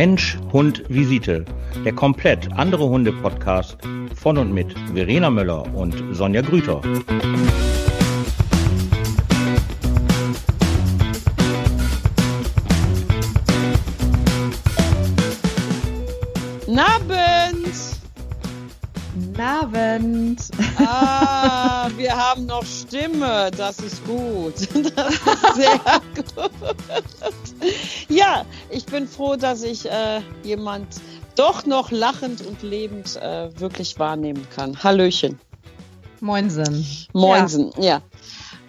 Mensch, Hund, Visite. Der komplett andere Hunde-Podcast von und mit Verena Möller und Sonja Grüter. Abend! Abend! Ah, wir haben noch Stimme. Das ist gut. Das ist sehr bin froh, dass ich äh, jemand doch noch lachend und lebend äh, wirklich wahrnehmen kann. Hallöchen. Moinsen. Moinsen, ja. ja.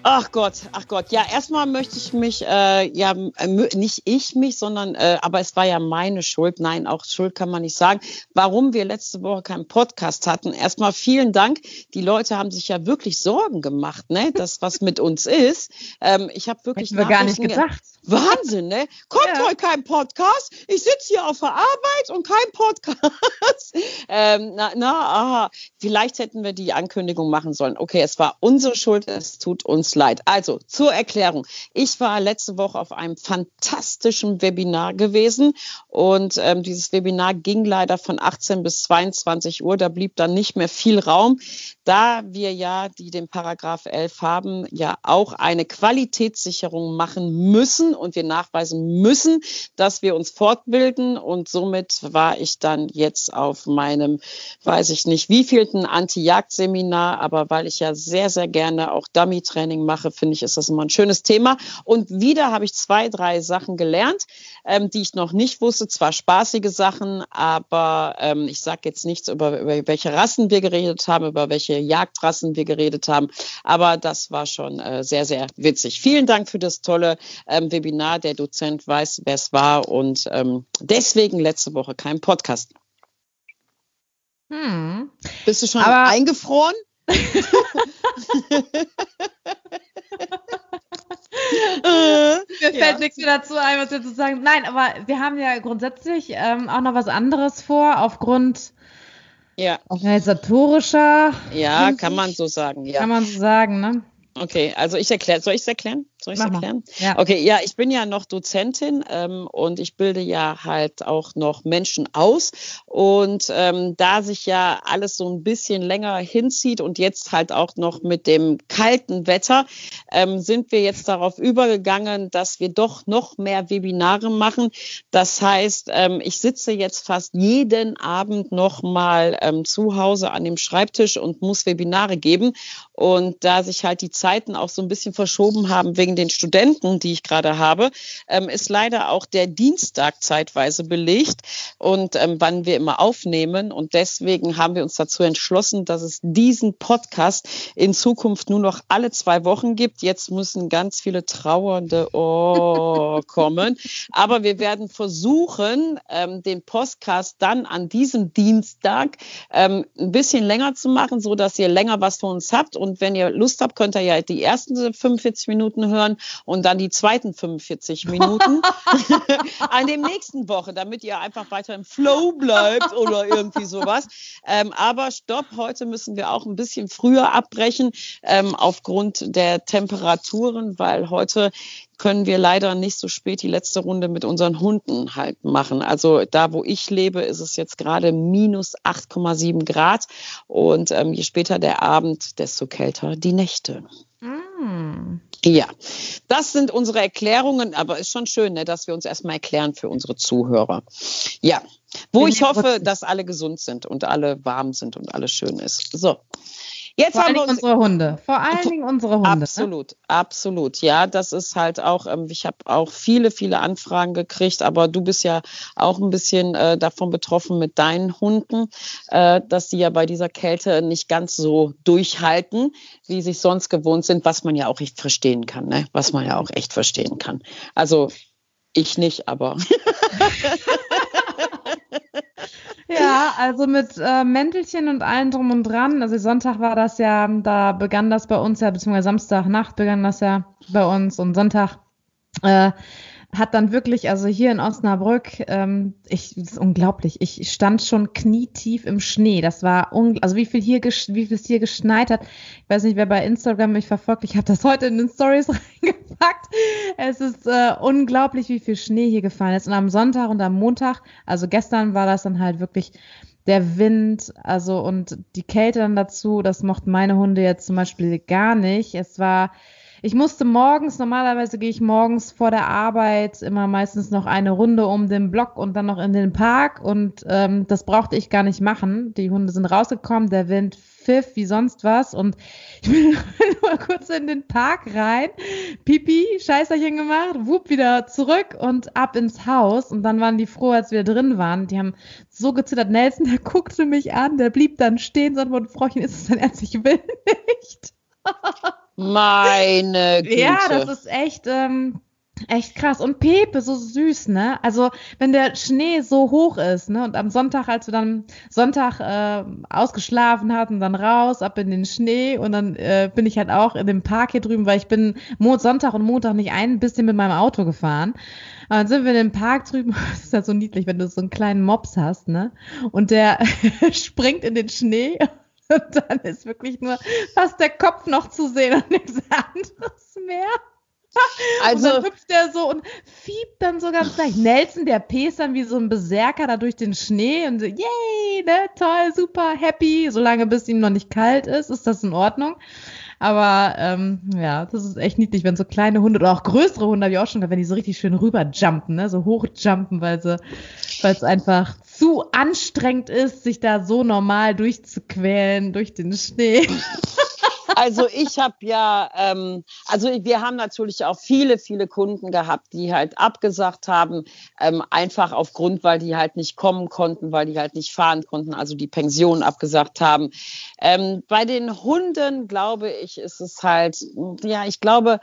Ach Gott, ach Gott. Ja, erstmal möchte ich mich, äh, ja, äh, nicht ich mich, sondern, äh, aber es war ja meine Schuld. Nein, auch Schuld kann man nicht sagen. Warum wir letzte Woche keinen Podcast hatten. Erstmal vielen Dank. Die Leute haben sich ja wirklich Sorgen gemacht, ne, das was mit uns ist. Ähm, ich habe wirklich Hätten wir gar nicht gedacht. Wahnsinn, ne? Kommt ja. heute kein Podcast? Ich sitze hier auf der Arbeit und kein Podcast. ähm, na, na, aha. Vielleicht hätten wir die Ankündigung machen sollen. Okay, es war unsere Schuld, es tut uns leid. Also, zur Erklärung. Ich war letzte Woche auf einem fantastischen Webinar gewesen und ähm, dieses Webinar ging leider von 18 bis 22 Uhr. Da blieb dann nicht mehr viel Raum da wir ja, die den Paragraph 11 haben, ja auch eine Qualitätssicherung machen müssen und wir nachweisen müssen, dass wir uns fortbilden. Und somit war ich dann jetzt auf meinem, weiß ich nicht, wievielten Anti-Jagd-Seminar, aber weil ich ja sehr, sehr gerne auch Dummy-Training mache, finde ich, ist das immer ein schönes Thema. Und wieder habe ich zwei, drei Sachen gelernt, ähm, die ich noch nicht wusste. Zwar spaßige Sachen, aber ähm, ich sage jetzt nichts über, über welche Rassen wir geredet haben, über welche welche Jagdrassen wir geredet haben. Aber das war schon äh, sehr, sehr witzig. Vielen Dank für das tolle ähm, Webinar. Der Dozent weiß, wer es war und ähm, deswegen letzte Woche kein Podcast. Hm. Bist du schon Aber eingefroren? Mir fällt ja. nichts mehr dazu ein, was wir zu sagen. Nein, aber wir haben ja grundsätzlich ähm, auch noch was anderes vor, aufgrund ja. organisatorischer. Ja, kann man so sagen. Ja. Kann man so sagen, ne? Okay, also ich erkläre, soll ich es erklären? Soll ich es erklären? Ja. Okay, ja, ich bin ja noch Dozentin ähm, und ich bilde ja halt auch noch Menschen aus. Und ähm, da sich ja alles so ein bisschen länger hinzieht und jetzt halt auch noch mit dem kalten Wetter, ähm, sind wir jetzt darauf übergegangen, dass wir doch noch mehr Webinare machen. Das heißt, ähm, ich sitze jetzt fast jeden Abend noch mal ähm, zu Hause an dem Schreibtisch und muss Webinare geben. Und da sich halt die Zeiten auch so ein bisschen verschoben haben wegen den Studenten, die ich gerade habe, ähm, ist leider auch der Dienstag zeitweise belegt und ähm, wann wir immer aufnehmen. Und deswegen haben wir uns dazu entschlossen, dass es diesen Podcast in Zukunft nur noch alle zwei Wochen gibt. Jetzt müssen ganz viele Trauernde oh, kommen. Aber wir werden versuchen, ähm, den Podcast dann an diesem Dienstag ähm, ein bisschen länger zu machen, so dass ihr länger was von uns habt und wenn ihr Lust habt, könnt ihr ja die ersten 45 Minuten hören und dann die zweiten 45 Minuten an dem nächsten Woche, damit ihr einfach weiter im Flow bleibt oder irgendwie sowas. Ähm, aber stopp, heute müssen wir auch ein bisschen früher abbrechen ähm, aufgrund der Temperaturen, weil heute können wir leider nicht so spät die letzte Runde mit unseren Hunden halt machen. Also da, wo ich lebe, ist es jetzt gerade minus 8,7 Grad und ähm, je später der Abend, desto kälter die Nächte. Mm. Ja, das sind unsere Erklärungen, aber ist schon schön, ne, dass wir uns erstmal erklären für unsere Zuhörer. Ja, wo ich hoffe, dass alle gesund sind und alle warm sind und alles schön ist. So. Jetzt Vor haben wir uns, unsere Hunde. Vor allen Dingen unsere Hunde. Ne? Absolut, ne? absolut. Ja, das ist halt auch, ähm, ich habe auch viele, viele Anfragen gekriegt, aber du bist ja auch ein bisschen äh, davon betroffen mit deinen Hunden, äh, dass sie ja bei dieser Kälte nicht ganz so durchhalten, wie sie sonst gewohnt sind, was man ja auch echt verstehen kann, ne? Was man ja auch echt verstehen kann. Also ich nicht, aber. Ja, also mit äh, Mäntelchen und allem drum und dran. Also Sonntag war das ja, da begann das bei uns ja, beziehungsweise Samstagnacht begann das ja bei uns und Sonntag äh, hat dann wirklich, also hier in Osnabrück, ähm, ich, das ist unglaublich. Ich stand schon knietief im Schnee. Das war, also wie viel hier, wie viel es hier geschneit hat. Ich weiß nicht, wer bei Instagram mich verfolgt. Ich habe das heute in den Stories reingepackt. Es ist äh, unglaublich, wie viel Schnee hier gefallen ist. Und am Sonntag und am Montag, also gestern war das dann halt wirklich der Wind, also und die Kälte dann dazu, das mochten meine Hunde jetzt zum Beispiel gar nicht. Es war, ich musste morgens, normalerweise gehe ich morgens vor der Arbeit immer meistens noch eine Runde um den Block und dann noch in den Park und ähm, das brauchte ich gar nicht machen. Die Hunde sind rausgekommen, der Wind pfiff wie sonst was und ich bin nur kurz in den Park rein, Pipi, Scheißerchen gemacht, wupp wieder zurück und ab ins Haus und dann waren die froh, als wir drin waren. Die haben so gezittert. Nelson, der guckte mich an, der blieb dann stehen, sondern Frauchen, ist es dein Ernst? Ich will nicht. Meine Güte. Ja, das ist echt, ähm, Echt krass. Und Pepe, so süß, ne? Also, wenn der Schnee so hoch ist, ne? Und am Sonntag, als wir dann Sonntag äh, ausgeschlafen hatten, dann raus, ab in den Schnee und dann äh, bin ich halt auch in dem Park hier drüben, weil ich bin Mo Sonntag und Montag nicht ein bisschen mit meinem Auto gefahren. Und dann sind wir in dem Park drüben. Das ist ja so niedlich, wenn du so einen kleinen Mops hast, ne? Und der springt in den Schnee und dann ist wirklich nur fast der Kopf noch zu sehen und nichts anderes mehr. Also, und dann hüpft der so und fiebt dann so ganz leicht. Nelson, der pest dann wie so ein Berserker da durch den Schnee und so, yay, ne, toll, super, happy. Solange bis ihm noch nicht kalt ist, ist das in Ordnung. Aber ähm, ja, das ist echt niedlich, wenn so kleine Hunde oder auch größere Hunde, habe ich auch schon gehabt, wenn die so richtig schön rüberjumpen, ne, so hochjumpen, weil sie, weil es einfach zu anstrengend ist, sich da so normal durchzuquälen durch den Schnee. Also ich habe ja, ähm, also wir haben natürlich auch viele, viele Kunden gehabt, die halt abgesagt haben, ähm, einfach aufgrund, weil die halt nicht kommen konnten, weil die halt nicht fahren konnten, also die Pension abgesagt haben. Ähm, bei den Hunden, glaube ich, ist es halt, ja, ich glaube,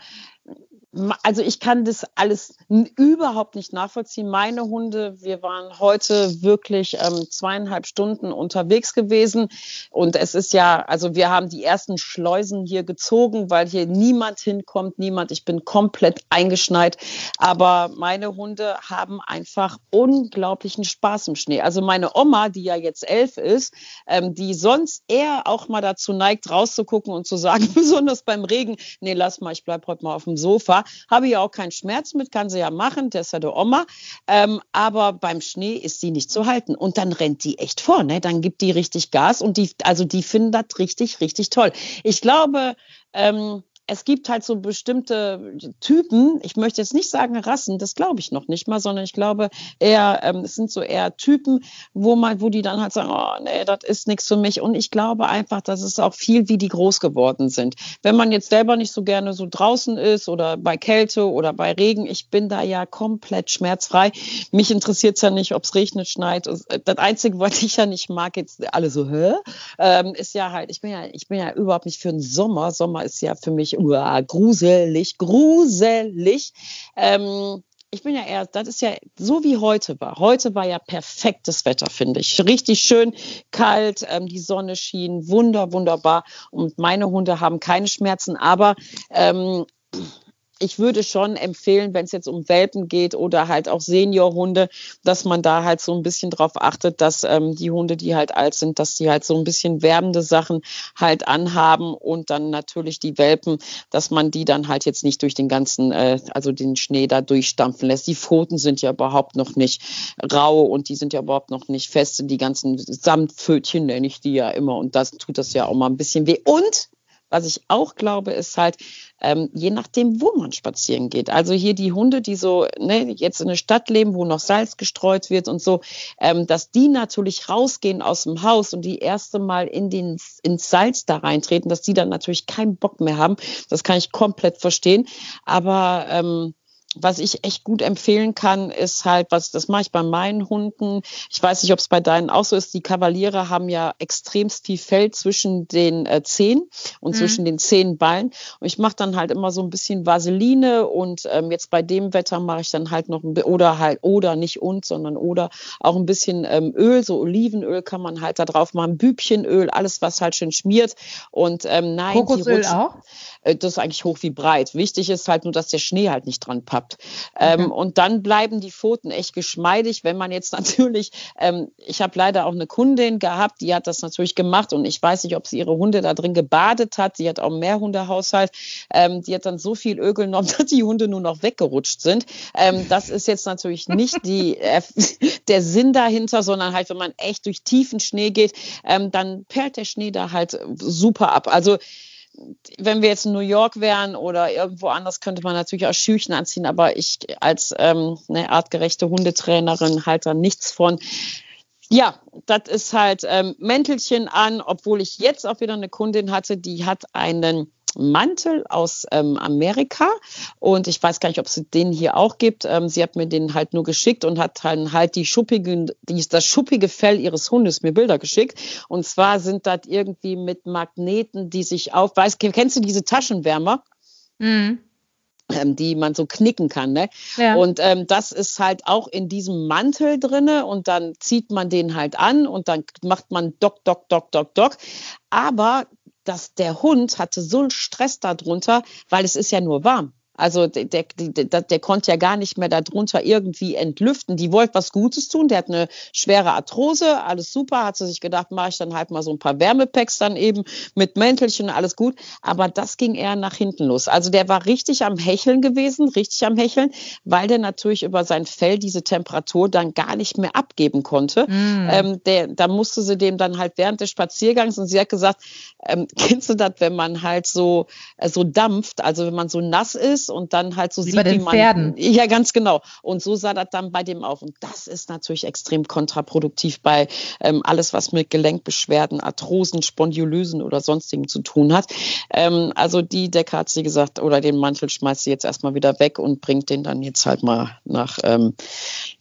also ich kann das alles überhaupt nicht nachvollziehen. Meine Hunde, wir waren heute wirklich ähm, zweieinhalb Stunden unterwegs gewesen und es ist ja, also wir haben die ersten Schleusen hier gezogen, weil hier niemand hinkommt, niemand. Ich bin komplett eingeschneit, aber meine Hunde haben einfach unglaublichen Spaß im Schnee. Also meine Oma, die ja jetzt elf ist, ähm, die sonst eher auch mal dazu neigt, rauszugucken und zu sagen, besonders beim Regen, nee, lass mal, ich bleib heute mal auf dem Sofa habe ich auch keinen Schmerz mit, kann sie ja machen, das ist ja der Oma. Ähm, aber beim Schnee ist sie nicht zu halten. Und dann rennt die echt vor, ne? Dann gibt die richtig Gas und die, also die finden das richtig, richtig toll. Ich glaube, ähm, es gibt halt so bestimmte Typen, ich möchte jetzt nicht sagen Rassen, das glaube ich noch nicht mal, sondern ich glaube eher, ähm, es sind so eher Typen, wo man, wo die dann halt sagen, oh nee, das ist nichts für mich. Und ich glaube einfach, dass es auch viel, wie die groß geworden sind. Wenn man jetzt selber nicht so gerne so draußen ist oder bei Kälte oder bei Regen, ich bin da ja komplett schmerzfrei. Mich interessiert es ja nicht, ob es regnet, schneit. Das Einzige, was ich ja nicht mag, jetzt alle so, hä? Ähm, ist ja halt, ich bin ja, ich bin ja überhaupt nicht für den Sommer. Sommer ist ja für mich uah, gruselig, gruselig. Ähm, ich bin ja eher, das ist ja so wie heute war. Heute war ja perfektes Wetter, finde ich. Richtig schön kalt, ähm, die Sonne schien, wunder, wunderbar. Und meine Hunde haben keine Schmerzen, aber ähm, ich würde schon empfehlen, wenn es jetzt um Welpen geht oder halt auch Seniorhunde, dass man da halt so ein bisschen drauf achtet, dass ähm, die Hunde, die halt alt sind, dass die halt so ein bisschen werbende Sachen halt anhaben und dann natürlich die Welpen, dass man die dann halt jetzt nicht durch den ganzen, äh, also den Schnee da durchstampfen lässt. Die Pfoten sind ja überhaupt noch nicht rau und die sind ja überhaupt noch nicht fest. Die ganzen Samtpfötchen nenne ich die ja immer und das tut das ja auch mal ein bisschen weh. Und was ich auch glaube, ist halt, ähm, je nachdem, wo man spazieren geht. Also hier die Hunde, die so ne, jetzt in der Stadt leben, wo noch Salz gestreut wird und so, ähm, dass die natürlich rausgehen aus dem Haus und die erste Mal in den, ins Salz da reintreten, dass die dann natürlich keinen Bock mehr haben. Das kann ich komplett verstehen. Aber ähm, was ich echt gut empfehlen kann, ist halt, was das mache ich bei meinen Hunden. Ich weiß nicht, ob es bei deinen auch so ist. Die Kavaliere haben ja extremst viel Fell zwischen den äh, Zehen und mhm. zwischen den Zehenballen. Und ich mache dann halt immer so ein bisschen Vaseline und ähm, jetzt bei dem Wetter mache ich dann halt noch ein oder halt oder nicht und, sondern oder auch ein bisschen ähm, Öl, so Olivenöl kann man halt da drauf machen, Bübchenöl, alles was halt schön schmiert. Und ähm, nein, Kokosöl auch? Äh, das ist eigentlich hoch wie breit. Wichtig ist halt nur, dass der Schnee halt nicht dran passt gehabt. Ähm, okay. und dann bleiben die Pfoten echt geschmeidig, wenn man jetzt natürlich, ähm, ich habe leider auch eine Kundin gehabt, die hat das natürlich gemacht und ich weiß nicht, ob sie ihre Hunde da drin gebadet hat. Sie hat auch mehr Hundehaushalt. Ähm, die hat dann so viel Öl genommen, dass die Hunde nur noch weggerutscht sind. Ähm, das ist jetzt natürlich nicht die, äh, der Sinn dahinter, sondern halt, wenn man echt durch tiefen Schnee geht, ähm, dann perlt der Schnee da halt super ab. Also wenn wir jetzt in New York wären oder irgendwo anders, könnte man natürlich auch Schüchen anziehen, aber ich als ähm, eine artgerechte Hundetrainerin halte da nichts von. Ja, das ist halt ähm, Mäntelchen an, obwohl ich jetzt auch wieder eine Kundin hatte, die hat einen Mantel aus ähm, Amerika und ich weiß gar nicht, ob es den hier auch gibt. Ähm, sie hat mir den halt nur geschickt und hat dann halt die schuppige, die, das schuppige Fell ihres Hundes mir Bilder geschickt. Und zwar sind das irgendwie mit Magneten, die sich auf, weißt, kennst du diese Taschenwärmer? Mhm. Ähm, die man so knicken kann. Ne? Ja. Und ähm, das ist halt auch in diesem Mantel drinne und dann zieht man den halt an und dann macht man Dock, Dock, Dock, Dock, Dock. Aber dass der Hund hatte so einen Stress darunter, weil es ist ja nur warm. Also der, der, der, der konnte ja gar nicht mehr darunter irgendwie entlüften. Die wollte was Gutes tun. Der hat eine schwere Arthrose, alles super. Hat sie sich gedacht, mache ich dann halt mal so ein paar Wärmepacks dann eben mit Mäntelchen, alles gut. Aber das ging eher nach hinten los. Also der war richtig am Hecheln gewesen, richtig am Hecheln, weil der natürlich über sein Fell diese Temperatur dann gar nicht mehr abgeben konnte. Mm. Ähm, der, da musste sie dem dann halt während des Spaziergangs und sie hat gesagt, ähm, kennst du das, wenn man halt so, äh, so dampft, also wenn man so nass ist und dann halt so wie sieht, bei den wie man. Pferden. Ja, ganz genau. Und so sah das dann bei dem auf. Und das ist natürlich extrem kontraproduktiv bei ähm, alles, was mit Gelenkbeschwerden, Arthrosen, Spondylysen oder sonstigen zu tun hat. Ähm, also die Decke hat sie gesagt, oder den Mantel schmeißt sie jetzt erstmal wieder weg und bringt den dann jetzt halt mal nach ähm,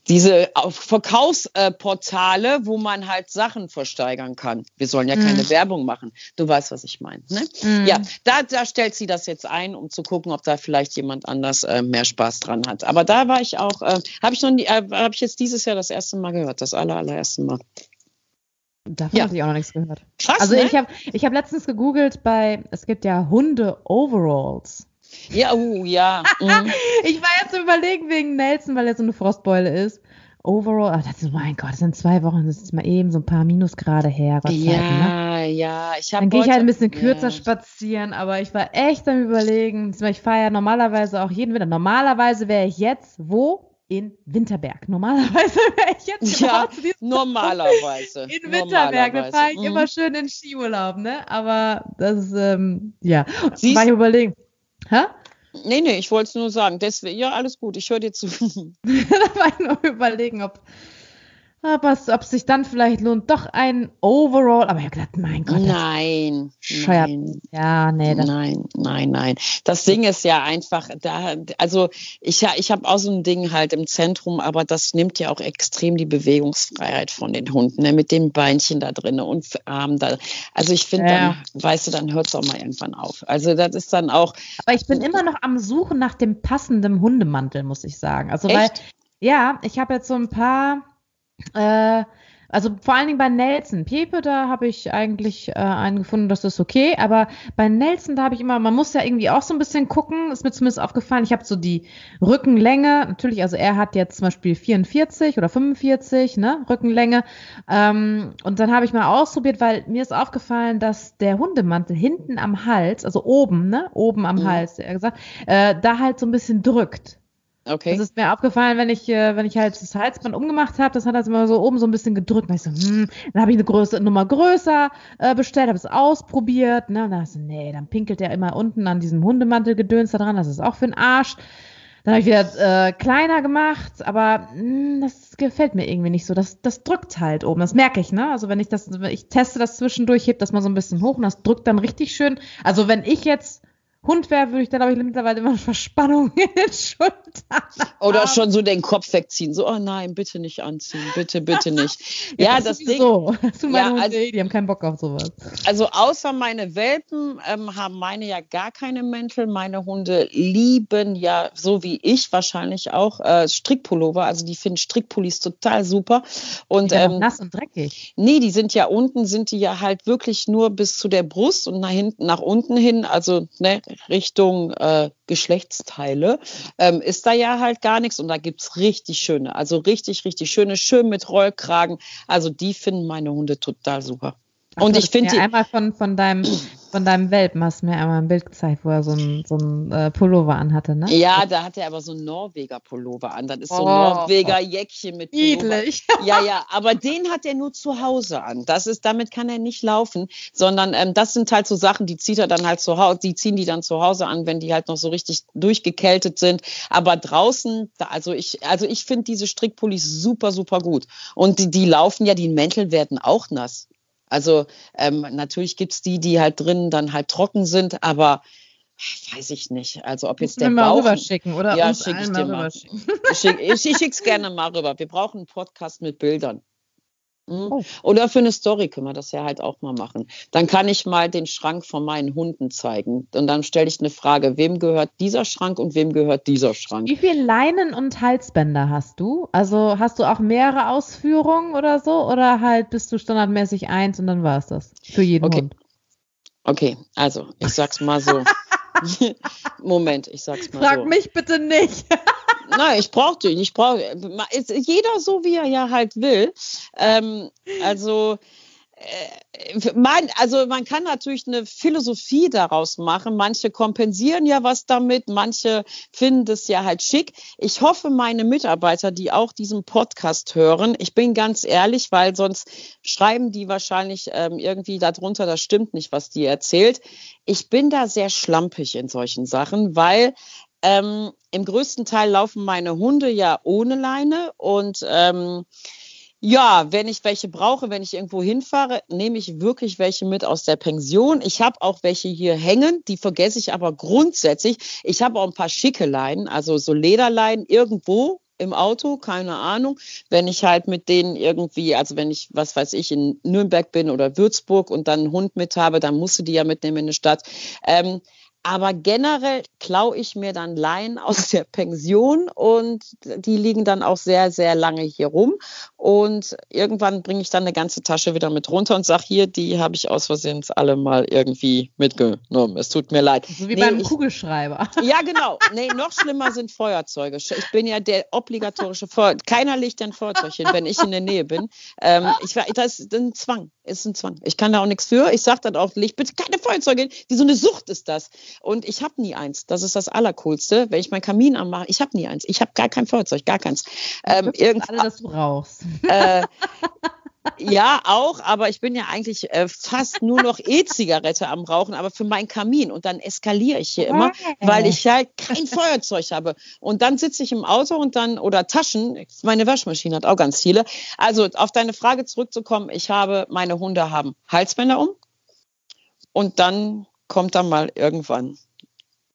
diese Verkaufsportale, wo man halt Sachen versteigern kann. Wir sollen ja keine mm. Werbung machen. Du weißt, was ich meine. Ne? Mm. Ja, da, da stellt sie das jetzt ein, um zu gucken, ob da vielleicht jemand anders äh, mehr Spaß dran hat. Aber da war ich auch, äh, habe ich noch nie, äh, habe ich jetzt dieses Jahr das erste Mal gehört, das aller, allererste Mal. Davon ja. habe ich auch noch nichts gehört. Krass, also ne? ich habe ich hab letztens gegoogelt bei, es gibt ja Hunde-Overalls. Ja, uh, ja. Mhm. ich war jetzt überlegen wegen Nelson, weil er so eine Frostbeule ist. Overall, ach, das ist, mein Gott, das sind zwei Wochen, das ist mal eben so ein paar Minusgrade her. ja, ne? ja, ich habe. Dann gehe ich halt ein bisschen kürzer ja. spazieren, aber ich war echt am Überlegen. Ich fahre ja normalerweise auch jeden Winter. Normalerweise wäre ich jetzt wo? in Winterberg. Normalerweise wäre ich jetzt ja, normalerweise. In Winterberg, da fahre ich mhm. immer schön in Skiurlaub, ne? Aber das ist, ähm, ja. Siehst, war ich überlegen. Hä? Nee, nee, ich wollte es nur sagen. Deswegen, ja, alles gut, ich höre dir zu. da war ich nur überlegen, ob aber ob es sich dann vielleicht lohnt, doch ein Overall. Aber ich habe gedacht, mein Gott. Nein. Nein. Ja, nee. nein, nein, nein. Das Ding ist ja einfach, da, also ich, ich habe auch so ein Ding halt im Zentrum, aber das nimmt ja auch extrem die Bewegungsfreiheit von den Hunden, ne, mit den Beinchen da drin und Armen da. Also ich finde, ja. dann, weißt du, dann hört es auch mal irgendwann auf. Also das ist dann auch. Aber ich bin immer noch am Suchen nach dem passenden Hundemantel, muss ich sagen. Also Echt? weil, ja, ich habe jetzt so ein paar äh, also vor allen Dingen bei Nelson. Piepe, da habe ich eigentlich äh, einen gefunden, das ist okay. Aber bei Nelson, da habe ich immer, man muss ja irgendwie auch so ein bisschen gucken, ist mir zumindest aufgefallen. Ich habe so die Rückenlänge, natürlich, also er hat jetzt zum Beispiel 44 oder 45, ne, Rückenlänge. Ähm, und dann habe ich mal ausprobiert, weil mir ist aufgefallen, dass der Hundemantel hinten am Hals, also oben, ne, oben am mhm. Hals, er gesagt, äh, da halt so ein bisschen drückt. Okay. Das ist mir aufgefallen, wenn ich, äh, wenn ich halt das Halsband umgemacht habe, das hat das immer so oben so ein bisschen gedrückt. Und ich so, hm, dann habe ich eine Größe, Nummer größer äh, bestellt, habe es ausprobiert. Ne? Und dann so, nee, dann pinkelt der immer unten an diesem Hundemantelgedöns da dran. Das ist auch für den Arsch. Dann habe ich wieder äh, kleiner gemacht, aber mh, hm, das gefällt mir irgendwie nicht so. Das, das drückt halt oben. Das merke ich, ne? Also wenn ich das, ich teste das zwischendurch, heb das mal so ein bisschen hoch und das drückt dann richtig schön. Also wenn ich jetzt Hund wäre, würde ich dann, glaube ich, mittlerweile immer Verspannung in den Schultern. Oder haben. schon so den Kopf wegziehen. So, oh nein, bitte nicht anziehen. Bitte, bitte nicht. ja, ja, das, das Ding. So. Meine ja, Hunde, also, die haben keinen Bock auf sowas. Also, außer meine Welpen ähm, haben meine ja gar keine Mäntel. Meine Hunde lieben ja, so wie ich wahrscheinlich auch, äh, Strickpullover. Also, die finden Strickpullis total super. Und, ähm, nass und dreckig. Nee, die sind ja unten, sind die ja halt wirklich nur bis zu der Brust und nach hinten, nach unten hin. Also, ne, Richtung äh, Geschlechtsteile ähm, ist da ja halt gar nichts und da gibt es richtig schöne, also richtig, richtig schöne, schön mit Rollkragen. Also die finden meine Hunde total super. Ach, und ich finde einmal von, von deinem von deinem Welpen hast du mir einmal ein Bild gezeigt, wo er so ein, so ein äh, Pullover anhatte, ne? Ja, da hat er aber so ein Norweger Pullover an. Das ist so ein oh, Norweger Jäckchen mit Pullover. Ja, ja, aber den hat er nur zu Hause an. Das ist, damit kann er nicht laufen, sondern ähm, das sind halt so Sachen, die zieht er dann halt zu Hause, die ziehen die dann zu Hause an, wenn die halt noch so richtig durchgekältet sind. Aber draußen, da, also ich, also ich finde diese Strickpullis super, super gut. Und die, die laufen ja, die Mäntel werden auch nass. Also ähm, natürlich gibt's die, die halt drin dann halt trocken sind, aber weiß ich nicht. Also ob jetzt der mal Bauch... rüberschicken, oder? Ja, schicke ich dir mal. Ich, schick, ich, ich schick's gerne mal rüber. Wir brauchen einen Podcast mit Bildern. Mhm. Oh. Oder für eine Story können wir das ja halt auch mal machen. Dann kann ich mal den Schrank von meinen Hunden zeigen. Und dann stelle ich eine Frage, wem gehört dieser Schrank und wem gehört dieser Schrank? Wie viele Leinen und Halsbänder hast du? Also hast du auch mehrere Ausführungen oder so? Oder halt bist du standardmäßig eins und dann war es das für jeden okay. Hund? Okay, also ich sag's mal so. Moment, ich sag's mal Frag so. Frag mich bitte nicht. Nein, ich brauche den. Ich brauche jeder so, wie er ja halt will. Ähm, also äh, man, also man kann natürlich eine Philosophie daraus machen. Manche kompensieren ja was damit, manche finden das ja halt schick. Ich hoffe, meine Mitarbeiter, die auch diesen Podcast hören, ich bin ganz ehrlich, weil sonst schreiben die wahrscheinlich ähm, irgendwie darunter, das stimmt nicht, was die erzählt. Ich bin da sehr schlampig in solchen Sachen, weil ähm, Im größten Teil laufen meine Hunde ja ohne Leine und ähm, ja, wenn ich welche brauche, wenn ich irgendwo hinfahre, nehme ich wirklich welche mit aus der Pension. Ich habe auch welche hier hängen, die vergesse ich aber grundsätzlich. Ich habe auch ein paar schicke Leinen, also so Lederleinen irgendwo im Auto, keine Ahnung. Wenn ich halt mit denen irgendwie, also wenn ich, was weiß ich, in Nürnberg bin oder Würzburg und dann einen Hund mit habe, dann musst du die ja mitnehmen in die Stadt. Ähm, aber generell klaue ich mir dann Laien aus der Pension und die liegen dann auch sehr, sehr lange hier rum. Und irgendwann bringe ich dann eine ganze Tasche wieder mit runter und sage, hier, die habe ich aus Versehen alle mal irgendwie mitgenommen. Es tut mir leid. So wie nee, beim ich, Kugelschreiber. Ja, genau. Nee, noch schlimmer sind Feuerzeuge. Ich bin ja der obligatorische Feuer. Keiner legt ein Feuerzeug hin, wenn ich in der Nähe bin. Ähm, ich, das ist ein Zwang. Ist ein Zwang. Ich kann da auch nichts für. Ich sage dann auch, leg bitte keine Feuerzeuge hin. Wie so eine Sucht ist das. Und ich habe nie eins. Das ist das Allercoolste. Wenn ich meinen Kamin anmache, ich habe nie eins. Ich habe gar kein Feuerzeug, gar keins. Ähm, alle, dass du rauchst. Äh, ja, auch, aber ich bin ja eigentlich äh, fast nur noch E-Zigarette am Rauchen, aber für meinen Kamin. Und dann eskaliere ich hier immer, weil ich halt kein Feuerzeug habe. Und dann sitze ich im Auto und dann, oder Taschen, meine Waschmaschine hat auch ganz viele. Also auf deine Frage zurückzukommen, ich habe, meine Hunde haben Halsbänder um. Und dann kommt da mal irgendwann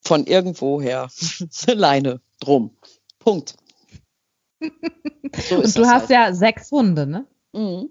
von irgendwoher eine Leine drum. Punkt. So und du hast halt. ja sechs Hunde, ne? Mhm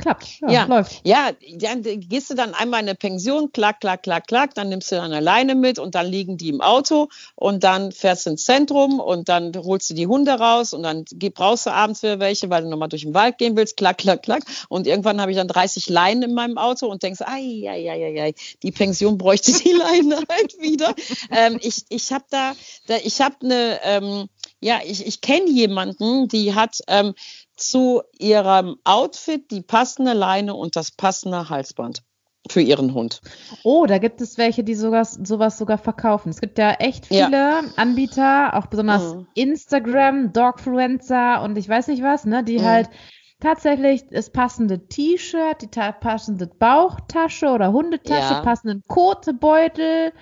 klappt. Ja, ja, läuft. Ja, dann gehst du dann einmal in eine Pension, klack, klack, klack, klack, dann nimmst du dann alleine mit und dann liegen die im Auto und dann fährst du ins Zentrum und dann holst du die Hunde raus und dann brauchst du abends wieder welche, weil du nochmal durch den Wald gehen willst, klack, klack, klack. Und irgendwann habe ich dann 30 Leinen in meinem Auto und denkst, ai, ai, ai, ai, die Pension bräuchte die Leine halt wieder. ähm, ich ich habe da, da, ich habe eine, ähm, ja, ich, ich kenne jemanden, die hat ähm, zu ihrem Outfit die passende Leine und das passende Halsband für ihren Hund. Oh, da gibt es welche, die sogar, sowas sogar verkaufen. Es gibt ja echt viele ja. Anbieter, auch besonders mhm. Instagram, Dogfluencer und ich weiß nicht was, ne, die mhm. halt tatsächlich das passende T-Shirt, die passende Bauchtasche oder Hundetasche, ja. passenden Kotebeutel.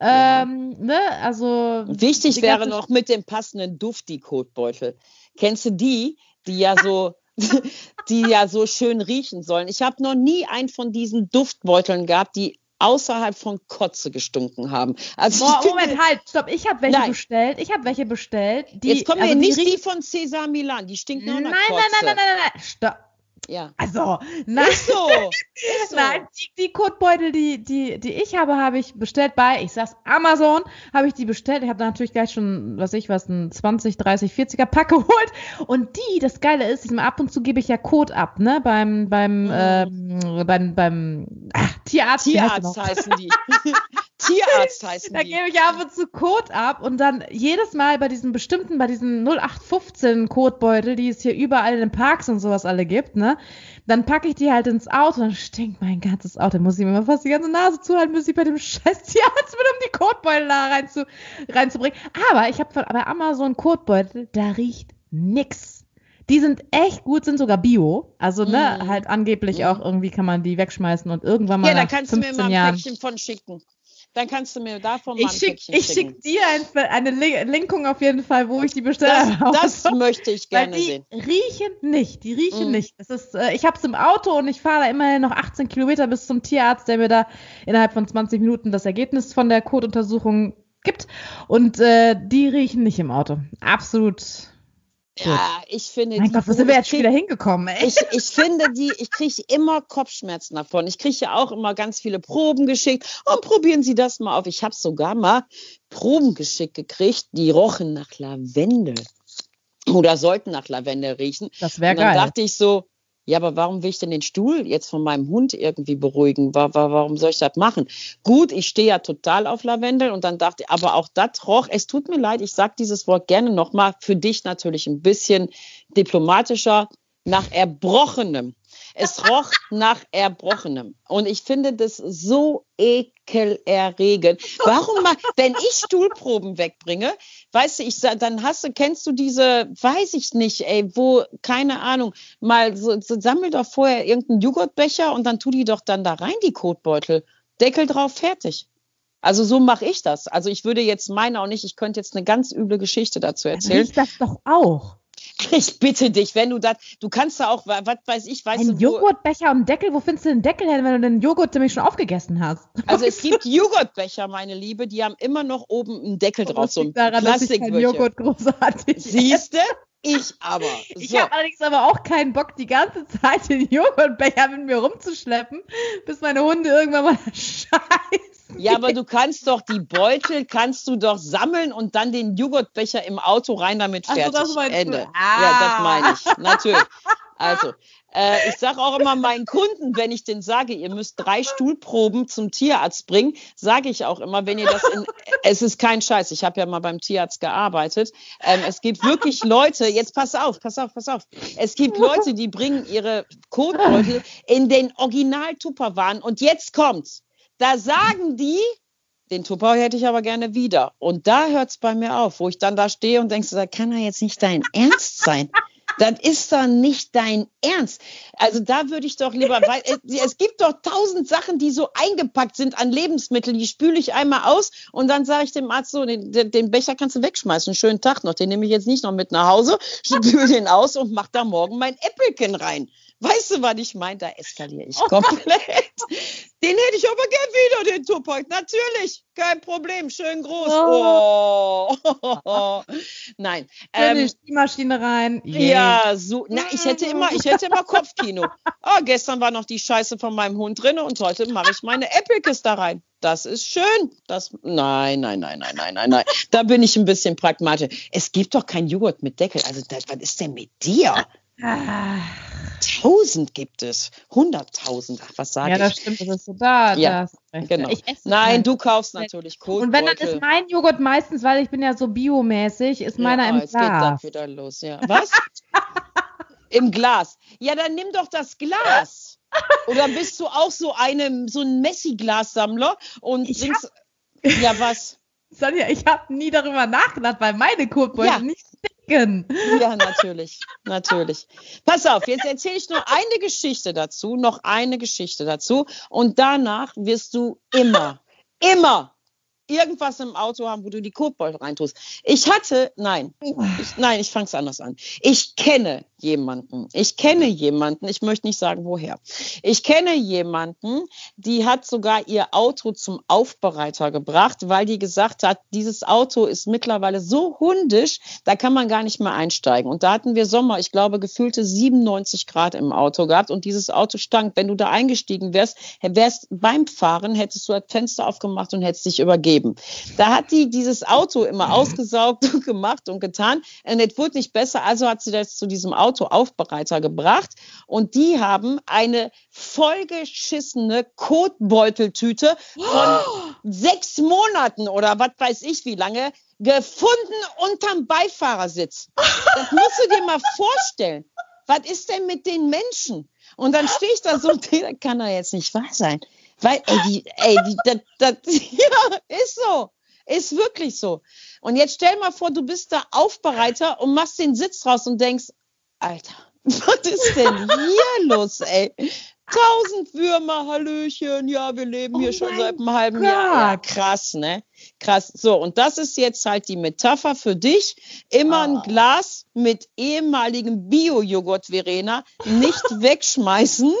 Ähm, ne, also. Wichtig wäre noch mit dem passenden Duft die Kotbeutel. Kennst du die? die ja so, die ja so schön riechen sollen. Ich habe noch nie einen von diesen Duftbeuteln gehabt, die außerhalb von Kotze gestunken haben. Also Boah, Moment, halt, stopp, ich habe welche nein. bestellt. Ich habe welche bestellt. Die, Jetzt kommen also wir nicht die, die von Cesar Milan, die stinken auch nach nein, Kotze. Nein, nein, nein, nein, nein, stopp. Ja. Also, nein. Ist so. Ist so. Nein, die, die Kotbeutel, die, die, die ich habe, habe ich bestellt bei, ich sag's, Amazon, habe ich die bestellt. Ich habe da natürlich gleich schon, was ich was, ein 20, 30, 40er Pack geholt. Und die, das Geile ist, ich, ab und zu gebe ich ja Code ab, ne, beim, beim, mhm. ähm, beim, beim ach, Tierarzt. Tierarzt heißen die. Tierarzt heißen da die. Da gebe ich ab und zu Code ab und dann jedes Mal bei diesen bestimmten, bei diesen 0815 Kotbeutel, die es hier überall in den Parks und sowas alle gibt, ne? Dann packe ich die halt ins Auto, dann stinkt mein ganzes Auto. Muss ich mir fast die ganze Nase zuhalten, bis ich bei dem scheiß Tierarzt bin, um die Kotbeutel da rein zu, reinzubringen. Aber ich habe bei Amazon Kotbeutel, da riecht nix. Die sind echt gut, sind sogar Bio. Also, ne, mm. halt angeblich mm. auch irgendwie kann man die wegschmeißen und irgendwann mal. Ja, da kannst du mir mal ein Jahren, Päckchen von schicken. Dann kannst du mir davon mal ein schick, Ich schicke dir ein, eine Linkung auf jeden Fall, wo ich die bestelle. Das, das möchte ich gerne Weil die sehen. riechen nicht, die riechen mm. nicht. Das ist, äh, ich habe es im Auto und ich fahre da immerhin noch 18 Kilometer bis zum Tierarzt, der mir da innerhalb von 20 Minuten das Ergebnis von der Kotuntersuchung gibt. Und äh, die riechen nicht im Auto. Absolut ja, ich finde. Mein Gott, wo sind wir jetzt krieg, wieder hingekommen? Ey? Ich, ich finde die, ich kriege immer Kopfschmerzen davon. Ich kriege ja auch immer ganz viele Proben geschickt. Und probieren Sie das mal auf. Ich habe sogar mal Proben geschickt gekriegt, die rochen nach Lavendel. Oder sollten nach Lavendel riechen. Das wäre geil. Dann dachte ich so, ja, aber warum will ich denn den Stuhl jetzt von meinem Hund irgendwie beruhigen? Warum soll ich das machen? Gut, ich stehe ja total auf Lavendel und dann dachte ich, aber auch das roch, es tut mir leid, ich sage dieses Wort gerne nochmal, für dich natürlich ein bisschen diplomatischer, nach Erbrochenem. Es roch nach Erbrochenem. Und ich finde das so ekelerregend. Warum mal, wenn ich Stuhlproben wegbringe, weißt du, ich dann hast du, kennst du diese, weiß ich nicht, ey, wo, keine Ahnung, mal so, so sammel doch vorher irgendeinen Joghurtbecher und dann tu die doch dann da rein, die Kotbeutel. Deckel drauf, fertig. Also so mache ich das. Also ich würde jetzt meine auch nicht, ich könnte jetzt eine ganz üble Geschichte dazu erzählen. Dann das doch auch. Ich bitte dich, wenn du das, du kannst da auch, was weiß ich, weißt Ein du. Joghurtbecher und Deckel, wo findest du den Deckel her, wenn du den Joghurt nämlich schon aufgegessen hast? Also es gibt Joghurtbecher, meine Liebe, die haben immer noch oben einen Deckel drauf, so ein daran. Joghurt großartig. Siehste? Ich aber. So. Ich habe allerdings aber auch keinen Bock, die ganze Zeit den Joghurtbecher mit mir rumzuschleppen, bis meine Hunde irgendwann mal scheißen. Ja, aber du kannst doch die Beutel kannst du doch sammeln und dann den Joghurtbecher im Auto rein damit fertig. Also das Ende. Ah. Ja, das meine ich. Natürlich. Also, äh, ich sage auch immer meinen Kunden, wenn ich denen sage, ihr müsst drei Stuhlproben zum Tierarzt bringen, sage ich auch immer, wenn ihr das in, es ist kein Scheiß, ich habe ja mal beim Tierarzt gearbeitet. Ähm, es gibt wirklich Leute, jetzt pass auf, pass auf, pass auf. Es gibt Leute, die bringen ihre Kotbeutel in den Original-Tupperwaren und jetzt kommt's. Da sagen die, den Tupper hätte ich aber gerne wieder. Und da hört es bei mir auf, wo ich dann da stehe und denke, das kann ja jetzt nicht dein Ernst sein. Das ist doch nicht dein Ernst. Also da würde ich doch lieber, weil es, es, gibt doch tausend Sachen, die so eingepackt sind an Lebensmitteln, die spüle ich einmal aus und dann sage ich dem Arzt so, den, den, Becher kannst du wegschmeißen, schönen Tag noch, den nehme ich jetzt nicht noch mit nach Hause, spüle den aus und mach da morgen mein Äppelchen rein. Weißt du, was ich meine? Da eskaliere ich komplett. Den hätte ich aber gern wieder, den Tupac. Natürlich, kein Problem, schön groß. Oh. oh. Nein. Ähm, die Maschine rein. Yeah. Ja, so. Na, ich hätte immer, ich hätte immer Kopfkino. Oh, gestern war noch die Scheiße von meinem Hund drin und heute mache ich meine Epicus da rein. Das ist schön. Das, nein, nein, nein, nein, nein, nein, nein. Da bin ich ein bisschen pragmatisch. Es gibt doch kein Joghurt mit Deckel. Also, das, was ist denn mit dir? Ah. Tausend gibt es. Hunderttausend. Ach, was sage ich? Ja, das stimmt. Das ist so da. Ja, genau. Nein, du kaufst natürlich Kohlbeutel. Und wenn dann ist mein Joghurt meistens, weil ich bin ja so biomäßig, ist meiner ja, oh, im Glas. Geht dann wieder los, ja. Was? Im Glas. Ja, dann nimm doch das Glas. Oder bist du auch so eine, so ein Messi-Glassammler und ich singst, ja, was? Sonja, ich habe nie darüber nachgedacht, weil meine Kohlbeutel ja. nicht Chicken. Ja, natürlich, natürlich. Pass auf, jetzt erzähle ich nur eine Geschichte dazu, noch eine Geschichte dazu und danach wirst du immer, immer irgendwas im Auto haben, wo du die Kotbeutel reintust. Ich hatte, nein, ich, nein, ich fange es anders an. Ich kenne jemanden. Ich kenne jemanden, ich möchte nicht sagen woher. Ich kenne jemanden, die hat sogar ihr Auto zum Aufbereiter gebracht, weil die gesagt hat, dieses Auto ist mittlerweile so hundisch, da kann man gar nicht mehr einsteigen. Und da hatten wir Sommer, ich glaube, gefühlte 97 Grad im Auto gehabt und dieses Auto stank. Wenn du da eingestiegen wärst, wärst beim Fahren, hättest du das Fenster aufgemacht und hättest dich übergeben. Da hat die dieses Auto immer ausgesaugt und gemacht und getan und es wurde nicht besser, also hat sie das zu diesem Auto Autoaufbereiter gebracht und die haben eine vollgeschissene Kotbeuteltüte von oh. sechs Monaten oder was weiß ich wie lange gefunden unterm Beifahrersitz. Das musst du dir mal vorstellen. Was ist denn mit den Menschen? Und dann stehe ich da so das kann doch jetzt nicht wahr sein. Weil, ey, die, ey, die, das, das, ja, ist so. Ist wirklich so. Und jetzt stell mal vor, du bist da Aufbereiter und machst den Sitz raus und denkst, Alter, was ist denn hier los, ey? Tausend Würmer, Hallöchen, ja, wir leben hier oh schon seit einem halben Gott. Jahr. Ja, krass, ne? Krass. So, und das ist jetzt halt die Metapher für dich. Immer ein ah. Glas mit ehemaligem Bio-Joghurt, Verena, nicht wegschmeißen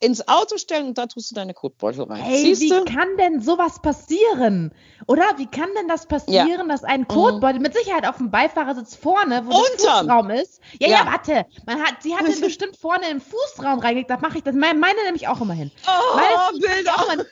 ins Auto stellen und da tust du deine Kotbeutel rein. Hey, Siehst wie du? kann denn sowas passieren? Oder wie kann denn das passieren, ja. dass ein Kotbeutel mhm. mit Sicherheit auf dem Beifahrersitz vorne, wo Unterm. der Fußraum ist? Ja, ja, ja, warte. Man hat, sie hat den bestimmt vorne im Fußraum reingelegt. Da mache ich das. Meine, meine nämlich auch immer hin. Oh, meine Bilder.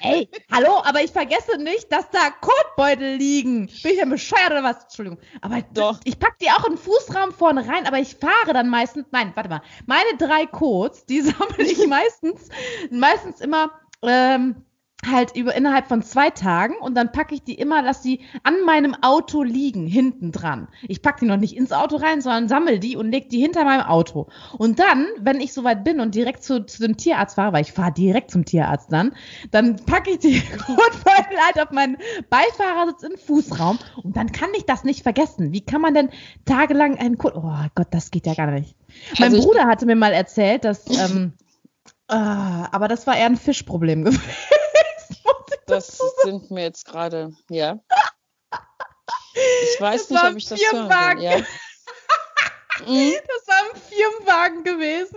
Ey, hallo, aber ich vergesse nicht, dass da Kotbeutel liegen. Bin ich ja bescheuert oder was? Entschuldigung. Aber Doch. ich packe die auch in den Fußraum vorne rein, aber ich fahre dann meistens. Nein, warte mal. Meine drei Codes, die sammle ich meistens meistens, meistens immer ähm, halt über innerhalb von zwei Tagen und dann packe ich die immer, lass die an meinem Auto liegen, hinten dran. Ich packe die noch nicht ins Auto rein, sondern sammel die und leg die hinter meinem Auto. Und dann, wenn ich soweit bin und direkt zu, zu dem Tierarzt fahre, weil ich fahre direkt zum Tierarzt dann, dann packe ich die Kotbeutel halt auf meinen Beifahrersitz im Fußraum und dann kann ich das nicht vergessen. Wie kann man denn tagelang einen Kot... Oh Gott, das geht ja gar nicht. Mein also Bruder hatte mir mal erzählt, dass... Ähm, Ah, aber das war eher ein Fischproblem gewesen. das sind mir jetzt gerade, ja. Ich weiß das nicht, ob ich das hören kann. Ja. Mhm. Das war ein Firmenwagen gewesen.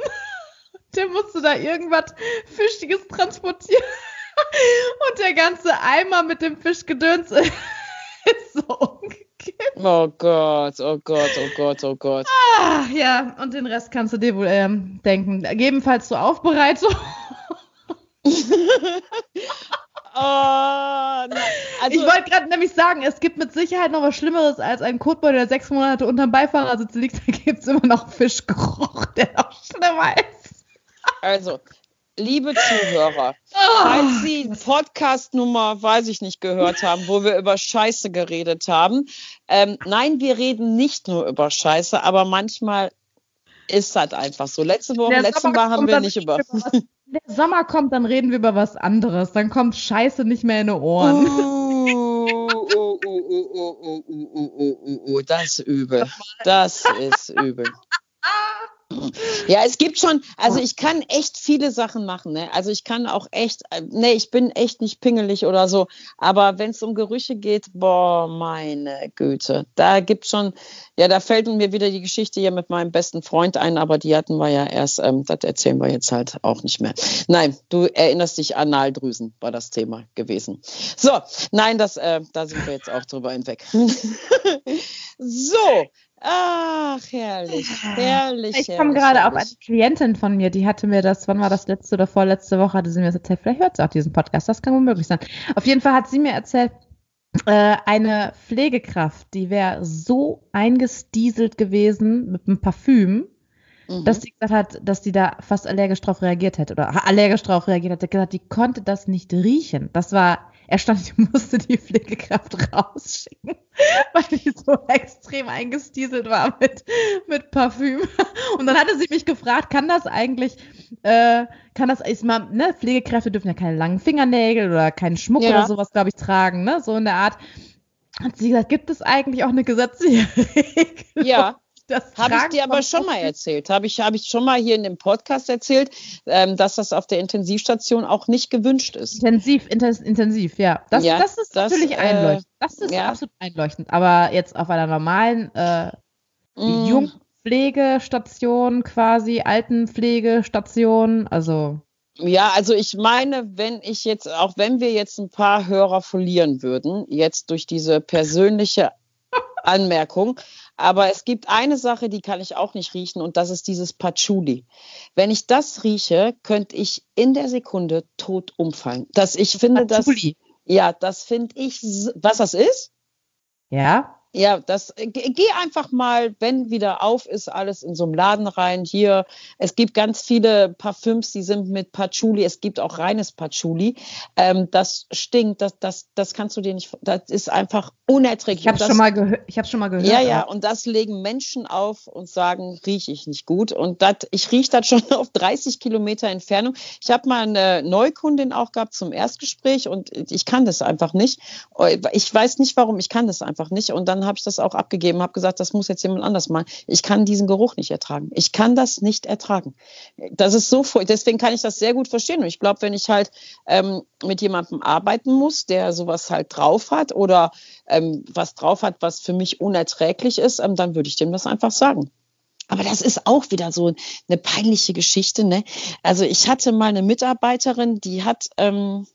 Der musste da irgendwas Fischiges transportieren. Und der ganze Eimer mit dem Fischgedöns ist so umgekippt. Oh Gott, oh Gott, oh Gott, oh Gott. Ah, ja, und den Rest kannst du dir wohl ähm, denken. Gegebenenfalls zur Aufbereitung. Oh, also, ich wollte gerade nämlich sagen, es gibt mit Sicherheit noch was Schlimmeres als ein Kotbeutel, der sechs Monate unterm Beifahrersitz liegt. Da gibt es immer noch Fischgeruch, der noch schlimmer ist. Also, liebe Zuhörer, oh. falls Sie Podcast Nummer, weiß ich nicht, gehört haben, wo wir über Scheiße geredet haben. Ähm, nein, wir reden nicht nur über Scheiße, aber manchmal ist das einfach so. Letzte Woche, letzte Mal haben wir nicht über. Wenn der Sommer kommt, dann reden wir über was anderes. Dann kommt Scheiße nicht mehr in die Ohren. Uh, uh, uh, uh, uh, uh, uh, uh, uh, uh, das ist übel. Das ist übel. Ja, es gibt schon, also ich kann echt viele Sachen machen, ne? Also ich kann auch echt, ne, ich bin echt nicht pingelig oder so, aber wenn es um Gerüche geht, boah, meine Güte, da gibt schon, ja, da fällt mir wieder die Geschichte hier mit meinem besten Freund ein, aber die hatten wir ja erst, ähm, das erzählen wir jetzt halt auch nicht mehr. Nein, du erinnerst dich, Analdrüsen war das Thema gewesen. So, nein, das, äh, da sind wir jetzt auch drüber hinweg. so, Ach, herrlich, herrlich. Ich komme gerade auf eine Klientin von mir, die hatte mir das, wann war das letzte oder vorletzte Woche, hatte sie mir das erzählt. Vielleicht hört sie auch diesen Podcast, das kann wohl möglich sein. Auf jeden Fall hat sie mir erzählt, äh, eine Pflegekraft, die wäre so eingestieselt gewesen mit einem Parfüm, mhm. dass sie gesagt hat, dass die da fast allergisch drauf reagiert hätte oder allergisch drauf reagiert hat. Gesagt, die konnte das nicht riechen. Das war er stand, musste die Pflegekraft rausschicken, weil die so extrem eingestieselt war mit, mit Parfüm. Und dann hatte sie mich gefragt, kann das eigentlich, äh, kann das, ist mal, ne, Pflegekräfte dürfen ja keine langen Fingernägel oder keinen Schmuck ja. oder sowas, glaube ich, tragen, ne, so in der Art. Hat sie gesagt, gibt es eigentlich auch eine gesetzliche Regelung? Ja. Habe ich dir aber schon mal erzählt. Habe ich, hab ich schon mal hier in dem Podcast erzählt, ähm, dass das auf der Intensivstation auch nicht gewünscht ist. Intensiv, intens, intensiv, ja. Das, ja, das ist das, natürlich äh, einleuchtend. Das ist ja. absolut einleuchtend. Aber jetzt auf einer normalen äh, mm. Jungpflegestation quasi, Altenpflegestation, also. Ja, also ich meine, wenn ich jetzt, auch wenn wir jetzt ein paar Hörer verlieren würden, jetzt durch diese persönliche Anmerkung, aber es gibt eine Sache, die kann ich auch nicht riechen und das ist dieses Patchouli. Wenn ich das rieche, könnte ich in der Sekunde tot umfallen. Das, ich finde Patchouli. das. Ja, das finde ich. Was das ist? Ja. Ja, das geh einfach mal, wenn wieder auf ist, alles in so einem Laden rein. Hier, es gibt ganz viele Parfüms, die sind mit Patchouli. Es gibt auch reines Patchouli. Ähm, das stinkt, das, das, das kannst du dir nicht. Das ist einfach unerträglich. Ich habe schon mal gehört. Ich habe schon mal gehört. Ja, ja. Und das legen Menschen auf und sagen, rieche ich nicht gut. Und dat, ich rieche das schon auf 30 Kilometer Entfernung. Ich habe mal eine Neukundin auch gehabt zum Erstgespräch und ich kann das einfach nicht. Ich weiß nicht, warum. Ich kann das einfach nicht. Und dann dann habe ich das auch abgegeben, habe gesagt, das muss jetzt jemand anders machen. Ich kann diesen Geruch nicht ertragen. Ich kann das nicht ertragen. Das ist so, deswegen kann ich das sehr gut verstehen. Und ich glaube, wenn ich halt ähm, mit jemandem arbeiten muss, der sowas halt drauf hat oder ähm, was drauf hat, was für mich unerträglich ist, ähm, dann würde ich dem das einfach sagen. Aber das ist auch wieder so eine peinliche Geschichte. Ne? Also ich hatte mal eine Mitarbeiterin, die hat, ähm,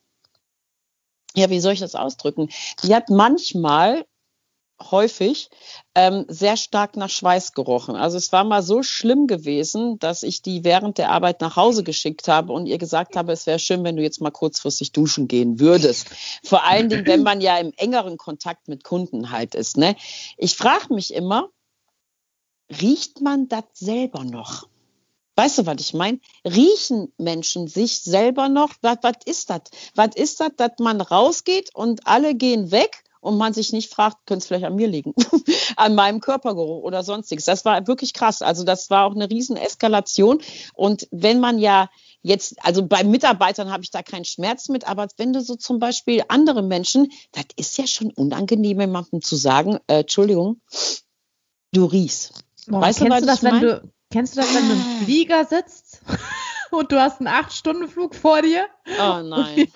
ja, wie soll ich das ausdrücken? Die hat manchmal häufig ähm, sehr stark nach Schweiß gerochen. Also es war mal so schlimm gewesen, dass ich die während der Arbeit nach Hause geschickt habe und ihr gesagt habe, es wäre schön, wenn du jetzt mal kurzfristig duschen gehen würdest. Vor allen Dingen, wenn man ja im engeren Kontakt mit Kunden halt ist. Ne? Ich frage mich immer, riecht man das selber noch? Weißt du, was ich meine? Riechen Menschen sich selber noch? Was, was ist das? Was ist das, dass man rausgeht und alle gehen weg und man sich nicht fragt, könnte es vielleicht an mir liegen, an meinem Körpergeruch oder sonstiges. Das war wirklich krass. Also das war auch eine riesen Eskalation. Und wenn man ja jetzt, also bei Mitarbeitern habe ich da keinen Schmerz mit, aber wenn du so zum Beispiel andere Menschen, das ist ja schon unangenehm, jemandem zu sagen, äh, Entschuldigung, du riechst. Boah, weißt kennst du, du das, wenn du, kennst du das, wenn du im ah. Flieger sitzt und du hast einen Acht-Stunden-Flug vor dir? Oh nein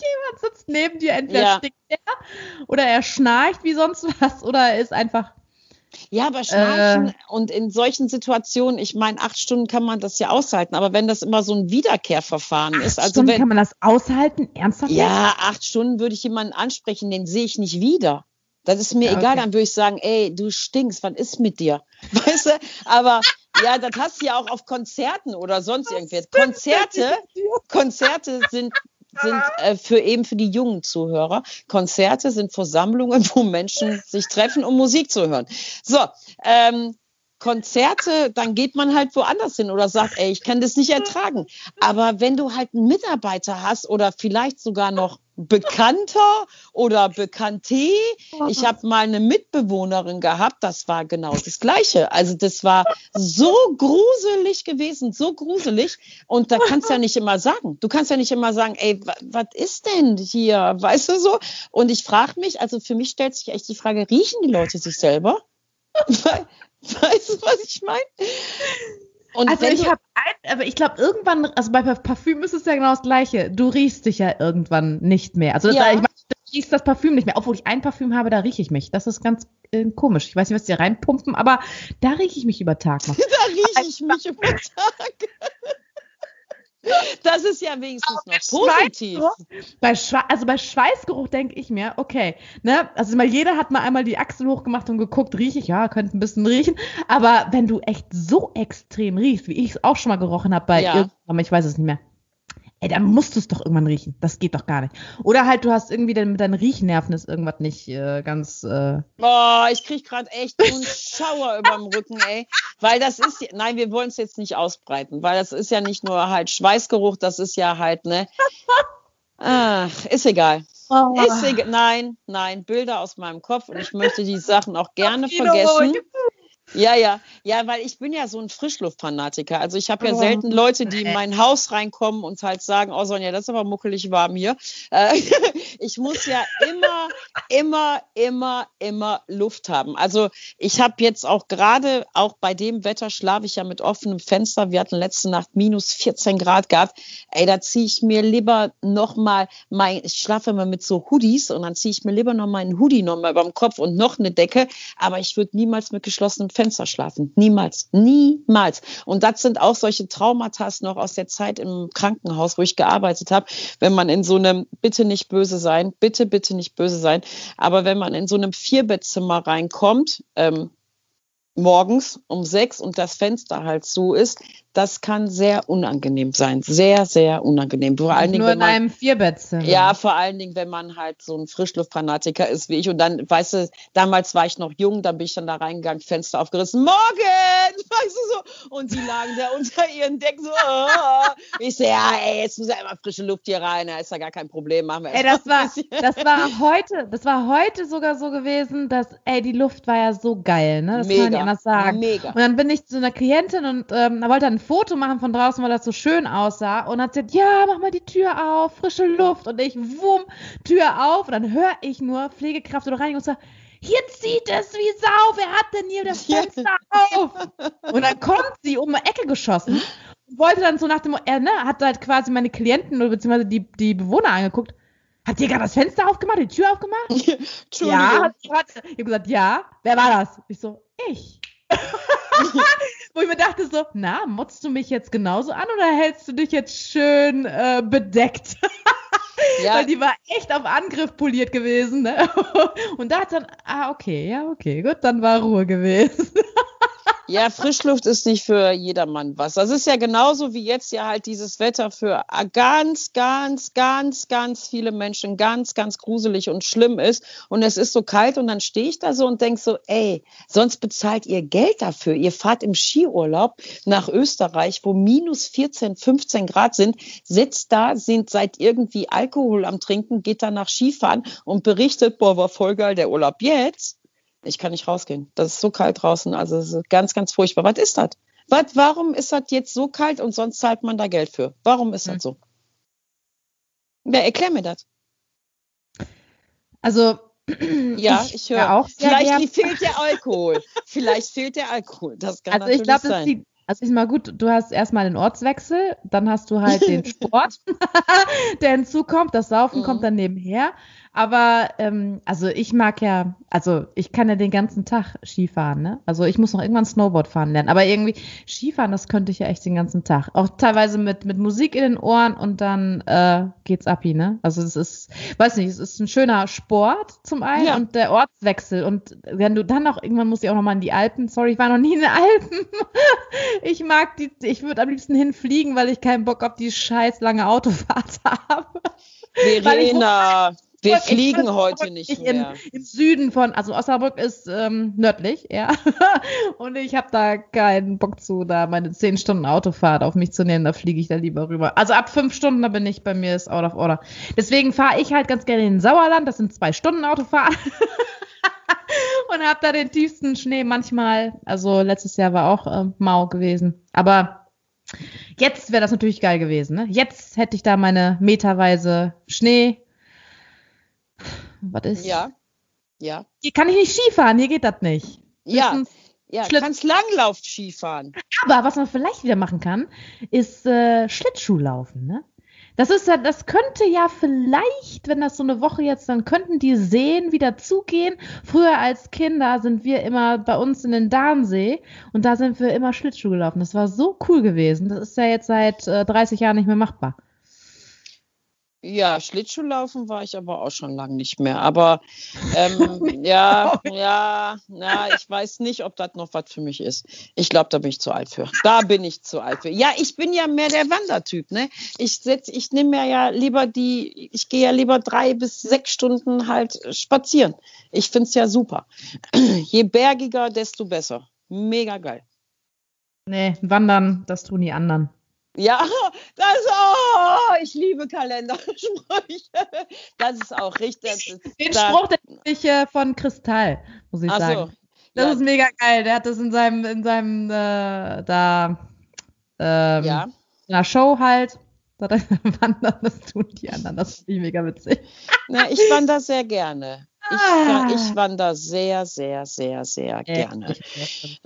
jemand sitzt neben dir, entweder ja. stickt er oder er schnarcht wie sonst was oder er ist einfach. Ja, aber schnarchen äh, und in solchen Situationen, ich meine, acht Stunden kann man das ja aushalten, aber wenn das immer so ein Wiederkehrverfahren acht ist, also Stunden wenn, kann man das aushalten, ernsthaft? Ja, acht Stunden würde ich jemanden ansprechen, den sehe ich nicht wieder. Das ist mir ja, egal, dann würde ich sagen, ey, du stinkst, was ist mit dir? Weißt du? Aber ja, das hast du ja auch auf Konzerten oder sonst irgendwie. Konzerte, Konzerte sind sind äh, für eben für die jungen Zuhörer. Konzerte sind Versammlungen, wo Menschen sich treffen, um Musik zu hören. So, ähm, Konzerte, dann geht man halt woanders hin oder sagt, ey, ich kann das nicht ertragen. Aber wenn du halt einen Mitarbeiter hast oder vielleicht sogar noch Bekannter oder Bekannte. Ich habe mal eine Mitbewohnerin gehabt, das war genau das Gleiche. Also das war so gruselig gewesen, so gruselig. Und da kannst du ja nicht immer sagen. Du kannst ja nicht immer sagen, ey, was ist denn hier? Weißt du so? Und ich frage mich, also für mich stellt sich echt die Frage, riechen die Leute sich selber? weißt du, was ich meine? Und also ich habe aber ich glaube irgendwann, also bei Parfüm ist es ja genau das Gleiche. Du riechst dich ja irgendwann nicht mehr. Also ja. ich mein, du riechst das Parfüm nicht mehr. Obwohl ich ein Parfüm habe, da rieche ich mich. Das ist ganz äh, komisch. Ich weiß nicht, was die reinpumpen, aber da rieche ich mich über Tag noch. da rieche ich mich über Tag. Das ist ja wenigstens noch positiv. Bei also bei Schweißgeruch denke ich mir, okay, ne, also mal jeder hat mal einmal die Achsel hochgemacht und geguckt, rieche ich, ja, könnte ein bisschen riechen, aber wenn du echt so extrem riechst, wie ich es auch schon mal gerochen habe bei ja. irgendwann, ich weiß es nicht mehr, ey, dann musst du es doch irgendwann riechen. Das geht doch gar nicht. Oder halt, du hast irgendwie dann mit deinen Riechnerven ist irgendwas nicht äh, ganz. Äh Boah, ich krieg gerade echt so einen Schauer überm Rücken, ey. Weil das ist, nein, wir wollen es jetzt nicht ausbreiten, weil das ist ja nicht nur halt Schweißgeruch, das ist ja halt, ne. Ach, ist egal. Oh. Ist egal. Nein, nein, Bilder aus meinem Kopf und ich möchte die Sachen auch gerne vergessen. Ja, ja, ja, weil ich bin ja so ein Frischluftfanatiker. Also ich habe ja oh, selten Leute, die in mein Haus reinkommen und halt sagen, oh Sonja, das ist aber muckelig warm hier. Äh, ich muss ja immer, immer, immer, immer Luft haben. Also ich habe jetzt auch gerade, auch bei dem Wetter schlafe ich ja mit offenem Fenster. Wir hatten letzte Nacht minus 14 Grad gehabt. Ey, da ziehe ich mir lieber nochmal mein, ich schlafe immer mit so Hoodies und dann ziehe ich mir lieber noch meinen Hoodie nochmal über dem Kopf und noch eine Decke. Aber ich würde niemals mit geschlossenem Fenster schlafen. Niemals. Niemals. Und das sind auch solche Traumata noch aus der Zeit im Krankenhaus, wo ich gearbeitet habe. Wenn man in so einem, bitte nicht böse sein, bitte, bitte nicht böse sein, aber wenn man in so einem Vierbettzimmer reinkommt, ähm, morgens um sechs und das Fenster halt so ist, das kann sehr unangenehm sein. Sehr, sehr unangenehm. Vor allen Dingen, Nur in man, einem Vierbettzimmer. Ja, vor allen Dingen, wenn man halt so ein Frischluftfanatiker ist wie ich. Und dann, weißt du, damals war ich noch jung, dann bin ich dann da reingegangen, Fenster aufgerissen. Morgen! Weißt du so. Und die lagen da unter ihren Decken so. Oh. Ich so, ja, ey, jetzt muss ja immer frische Luft hier rein. Da ist ja gar kein Problem. Machen wir ey, das war, das war heute, das war heute sogar so gewesen, dass, ey, die Luft war ja so geil, ne? Das mega, kann man nicht anders sagen. Mega. Und dann bin ich zu einer Klientin und ähm, wollte dann Foto machen von draußen, weil das so schön aussah. Und hat gesagt, ja, mach mal die Tür auf, frische Luft. Und ich, wumm, Tür auf. Und dann höre ich nur Pflegekraft oder Reinigung und sage, hier zieht es wie Sau, wer hat denn hier das Fenster auf? Und dann kommt sie um eine Ecke geschossen und wollte dann so nach dem, er ne, hat halt quasi meine Klienten oder beziehungsweise die, die Bewohner angeguckt. Habt ihr gerade das Fenster aufgemacht, die Tür aufgemacht? Ja, hat, hat, ich habe gesagt, ja. Wer war das? Ich so, ich. Wo ich mir dachte so, na, motzt du mich jetzt genauso an oder hältst du dich jetzt schön äh, bedeckt? Ja. Weil die war echt auf Angriff poliert gewesen. Ne? Und da hat dann, ah, okay, ja, okay, gut, dann war Ruhe gewesen. Ja, Frischluft ist nicht für jedermann was. Das ist ja genauso wie jetzt ja halt dieses Wetter für ganz, ganz, ganz, ganz viele Menschen ganz, ganz gruselig und schlimm ist. Und es ist so kalt und dann stehe ich da so und denke so, ey, sonst bezahlt ihr Geld dafür. Ihr fahrt im Skiurlaub nach Österreich, wo minus 14, 15 Grad sind, sitzt da, sind seit irgendwie Alkohol am Trinken, geht dann nach Skifahren und berichtet, boah, war voll geil der Urlaub jetzt ich kann nicht rausgehen. Das ist so kalt draußen. Also es ist ganz, ganz furchtbar. Was ist das? Was, warum ist das jetzt so kalt und sonst zahlt man da Geld für? Warum ist das hm. so? Ja, erklär mir das. Also ja, ich, ich höre auch. Vielleicht fehlt der Alkohol. Vielleicht fehlt der Alkohol. Das kann also ich glaube, das liegt also ist mal gut, du hast erstmal den Ortswechsel, dann hast du halt den Sport, der hinzukommt, das Saufen mhm. kommt dann nebenher. Aber ähm, also ich mag ja, also ich kann ja den ganzen Tag Skifahren, ne? Also ich muss noch irgendwann Snowboard fahren lernen. Aber irgendwie Skifahren, das könnte ich ja echt den ganzen Tag. Auch teilweise mit, mit Musik in den Ohren und dann äh, geht's ab, ne? Also es ist, weiß nicht, es ist ein schöner Sport zum einen ja. und der Ortswechsel. Und wenn du dann noch, irgendwann muss ich auch noch mal in die Alpen. Sorry, ich war noch nie in den Alpen. ich mag die, ich würde am liebsten hinfliegen, weil ich keinen Bock auf die scheiß lange Autofahrt habe. Verena, wir fliegen heute nicht mehr. In, Im Süden von, also Osnabrück ist ähm, nördlich, ja. Und ich habe da keinen Bock zu, da meine zehn Stunden Autofahrt auf mich zu nehmen. Da fliege ich da lieber rüber. Also ab fünf Stunden, da bin ich bei mir ist out of order. Deswegen fahre ich halt ganz gerne in den Sauerland. Das sind zwei Stunden Autofahrt. Und habe da den tiefsten Schnee manchmal. Also letztes Jahr war auch äh, mau gewesen. Aber Jetzt wäre das natürlich geil gewesen. Ne? Jetzt hätte ich da meine meterweise Schnee, was ist? Ja. Ja. Hier kann ich nicht Skifahren, hier geht das nicht. Ja. Ja, du kannst Langlauf Skifahren. Aber was man vielleicht wieder machen kann, ist äh, Schlittschuhlaufen, ne? Das ist ja, das könnte ja vielleicht, wenn das so eine Woche jetzt, dann könnten die Seen wieder zugehen. Früher als Kinder sind wir immer bei uns in den Darnsee und da sind wir immer Schlittschuh gelaufen. Das war so cool gewesen. Das ist ja jetzt seit äh, 30 Jahren nicht mehr machbar. Ja, Schlittschuhlaufen war ich aber auch schon lange nicht mehr. Aber ähm, ja, ja, ja, ich weiß nicht, ob das noch was für mich ist. Ich glaube, da bin ich zu alt für. Da bin ich zu alt für. Ja, ich bin ja mehr der Wandertyp, ne? Ich setz, ich nehme mir ja lieber die, ich gehe ja lieber drei bis sechs Stunden halt spazieren. Ich finde es ja super. Je bergiger, desto besser. Mega geil. Nee, wandern, das tun die anderen. Ja, das oh, ich liebe Kalendersprüche. Das ist auch richtig. Den Spruch, der ist äh, von Kristall, muss ich sagen. So, das ja. ist mega geil. Der hat das in seinem, in seinem, äh, da, ähm, ja. in einer Show halt. Da wandern, das tun die anderen. Das finde ich mega witzig. Na, ich wandere sehr gerne. Ich, ah. ich wandere sehr, sehr, sehr, sehr gerne.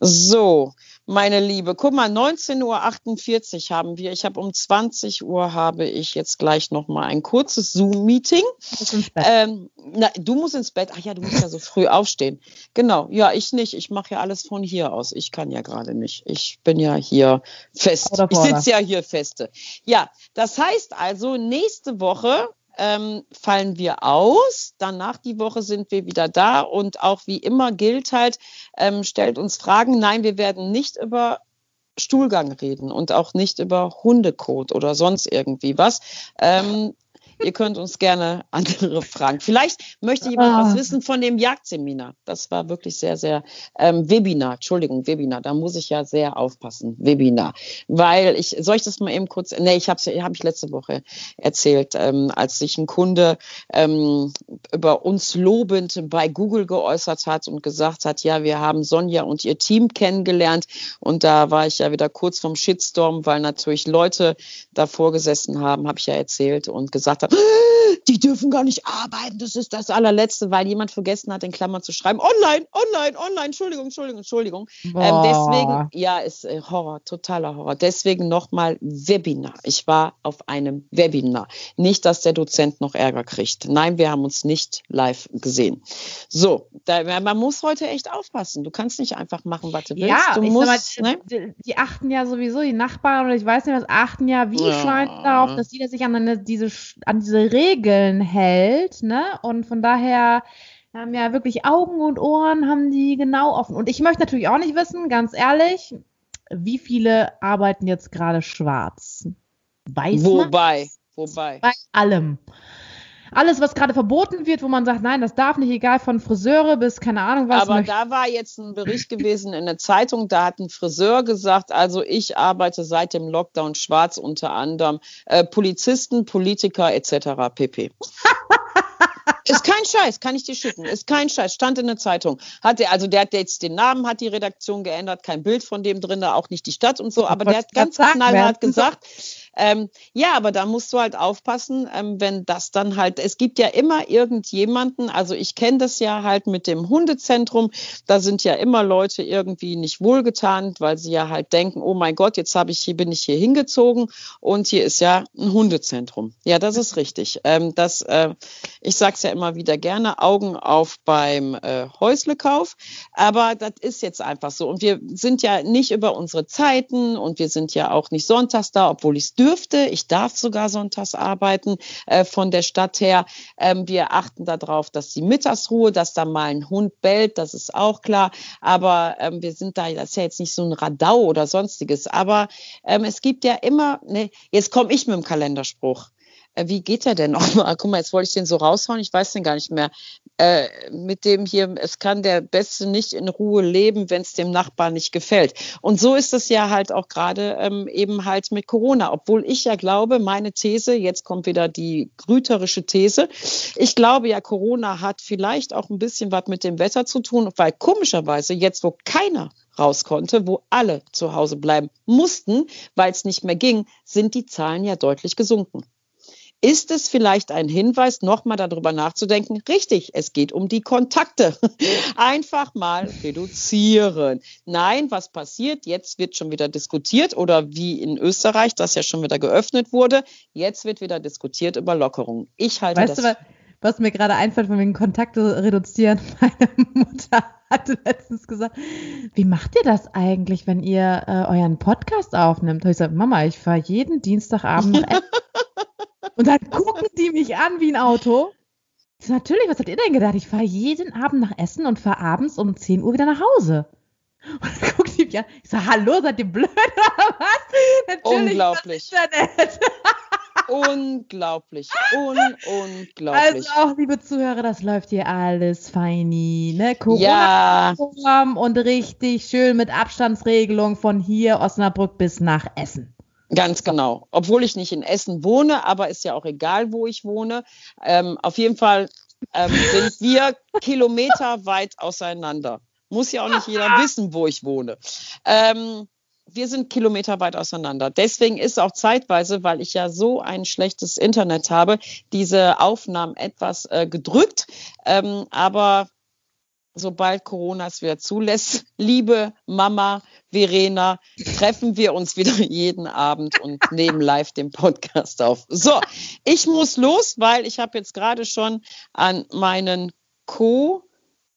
So, meine Liebe, guck mal, 19.48 Uhr haben wir. Ich habe um 20 Uhr habe ich jetzt gleich noch mal ein kurzes Zoom-Meeting. Ähm, du musst ins Bett. Ach ja, du musst ja so früh aufstehen. Genau, ja, ich nicht. Ich mache ja alles von hier aus. Ich kann ja gerade nicht. Ich bin ja hier fest. Ich sitze ja hier feste. Ja, das heißt also, nächste Woche ähm, fallen wir aus. Danach die Woche sind wir wieder da und auch wie immer gilt halt, ähm, stellt uns Fragen. Nein, wir werden nicht über Stuhlgang reden und auch nicht über Hundekot oder sonst irgendwie was. Ähm, Ihr könnt uns gerne andere fragen. Vielleicht möchte jemand ah. was wissen von dem Jagdseminar. Das war wirklich sehr, sehr ähm, Webinar. Entschuldigung, Webinar. Da muss ich ja sehr aufpassen. Webinar, weil ich soll ich das mal eben kurz? Nee, ich habe hab ich letzte Woche erzählt, ähm, als sich ein Kunde ähm, über uns lobend bei Google geäußert hat und gesagt hat, ja, wir haben Sonja und ihr Team kennengelernt und da war ich ja wieder kurz vom Shitstorm, weil natürlich Leute davor gesessen haben, habe ich ja erzählt und gesagt die dürfen gar nicht arbeiten, das ist das allerletzte, weil jemand vergessen hat, in Klammern zu schreiben, online, online, online, Entschuldigung, Entschuldigung, Entschuldigung. Ähm, deswegen, ja, ist äh, Horror, totaler Horror. Deswegen nochmal Webinar. Ich war auf einem Webinar. Nicht, dass der Dozent noch Ärger kriegt. Nein, wir haben uns nicht live gesehen. So, da, man muss heute echt aufpassen. Du kannst nicht einfach machen, was du willst. Ja, du musst, mal, ne? die, die, achten ja sowieso, die Nachbarn oder ich weiß nicht was, achten ja wie ja. Schwein darauf, dass jeder sich an eine, diese, an diese Regeln hält, ne? Und von daher haben ja wirklich Augen und Ohren haben die genau offen. Und ich möchte natürlich auch nicht wissen, ganz ehrlich, wie viele arbeiten jetzt gerade schwarz? Weiß wobei, man? wobei. Bei allem. Alles, was gerade verboten wird, wo man sagt, nein, das darf nicht, egal von Friseure bis keine Ahnung was. Aber da war jetzt ein Bericht gewesen in der Zeitung, da hat ein Friseur gesagt, also ich arbeite seit dem Lockdown schwarz unter anderem äh, Polizisten, Politiker etc. pp. Ist kein Scheiß, kann ich dir schicken. Ist kein Scheiß. Stand in der Zeitung. Hat der, also der hat jetzt den Namen, hat die Redaktion geändert, kein Bild von dem drin, auch nicht die Stadt und so, aber der hat ganz knallhart gesagt, ähm, ja, aber da musst du halt aufpassen, ähm, wenn das dann halt, es gibt ja immer irgendjemanden, also ich kenne das ja halt mit dem Hundezentrum, da sind ja immer Leute irgendwie nicht wohlgetan, weil sie ja halt denken, oh mein Gott, jetzt habe ich hier, bin ich hier hingezogen und hier ist ja ein Hundezentrum. Ja, das ist richtig. Ähm, das, äh, ich sag's ja immer wieder gerne, Augen auf beim äh, Häuslekauf, aber das ist jetzt einfach so. Und wir sind ja nicht über unsere Zeiten und wir sind ja auch nicht sonntags da, obwohl ich es dürfte dürfte. Ich darf sogar sonntags arbeiten äh, von der Stadt her. Ähm, wir achten darauf, dass die Mittagsruhe, dass da mal ein Hund bellt, das ist auch klar. Aber ähm, wir sind da, das ist ja jetzt nicht so ein Radau oder sonstiges. Aber ähm, es gibt ja immer, ne, jetzt komme ich mit dem Kalenderspruch. Äh, wie geht der denn nochmal? Guck mal, jetzt wollte ich den so raushauen, ich weiß den gar nicht mehr. Äh, mit dem hier, es kann der Beste nicht in Ruhe leben, wenn es dem Nachbarn nicht gefällt. Und so ist es ja halt auch gerade ähm, eben halt mit Corona. Obwohl ich ja glaube, meine These, jetzt kommt wieder die grüterische These, ich glaube ja, Corona hat vielleicht auch ein bisschen was mit dem Wetter zu tun, weil komischerweise jetzt, wo keiner raus konnte, wo alle zu Hause bleiben mussten, weil es nicht mehr ging, sind die Zahlen ja deutlich gesunken. Ist es vielleicht ein Hinweis, nochmal darüber nachzudenken? Richtig, es geht um die Kontakte. Einfach mal reduzieren. Nein, was passiert? Jetzt wird schon wieder diskutiert oder wie in Österreich, das ja schon wieder geöffnet wurde. Jetzt wird wieder diskutiert über Lockerungen. Ich halte weißt das. Du, was mir gerade einfällt von wegen Kontakte reduzieren? Meine Mutter hatte letztens gesagt, wie macht ihr das eigentlich, wenn ihr äh, euren Podcast aufnimmt? Und ich gesagt, Mama, ich fahre jeden Dienstagabend nach Und dann gucken die mich an wie ein Auto. So, natürlich, was habt ihr denn gedacht? Ich fahre jeden Abend nach Essen und fahre abends um 10 Uhr wieder nach Hause. Und dann gucken die mich an. Ich sage, hallo, seid ihr blöd oder was? Natürlich, Unglaublich. unglaublich, un unglaublich. Also auch, liebe Zuhörer, das läuft hier alles feini, ne? Corona ja. und richtig schön mit Abstandsregelung von hier Osnabrück bis nach Essen. Ganz genau. Obwohl ich nicht in Essen wohne, aber ist ja auch egal, wo ich wohne. Ähm, auf jeden Fall ähm, sind wir kilometerweit auseinander. Muss ja auch nicht jeder wissen, wo ich wohne. Ähm, wir sind kilometerweit auseinander. Deswegen ist auch zeitweise, weil ich ja so ein schlechtes Internet habe, diese Aufnahmen etwas äh, gedrückt. Ähm, aber sobald Corona es wieder zulässt, liebe Mama Verena, treffen wir uns wieder jeden Abend und nehmen live den Podcast auf. So, ich muss los, weil ich habe jetzt gerade schon an meinen Co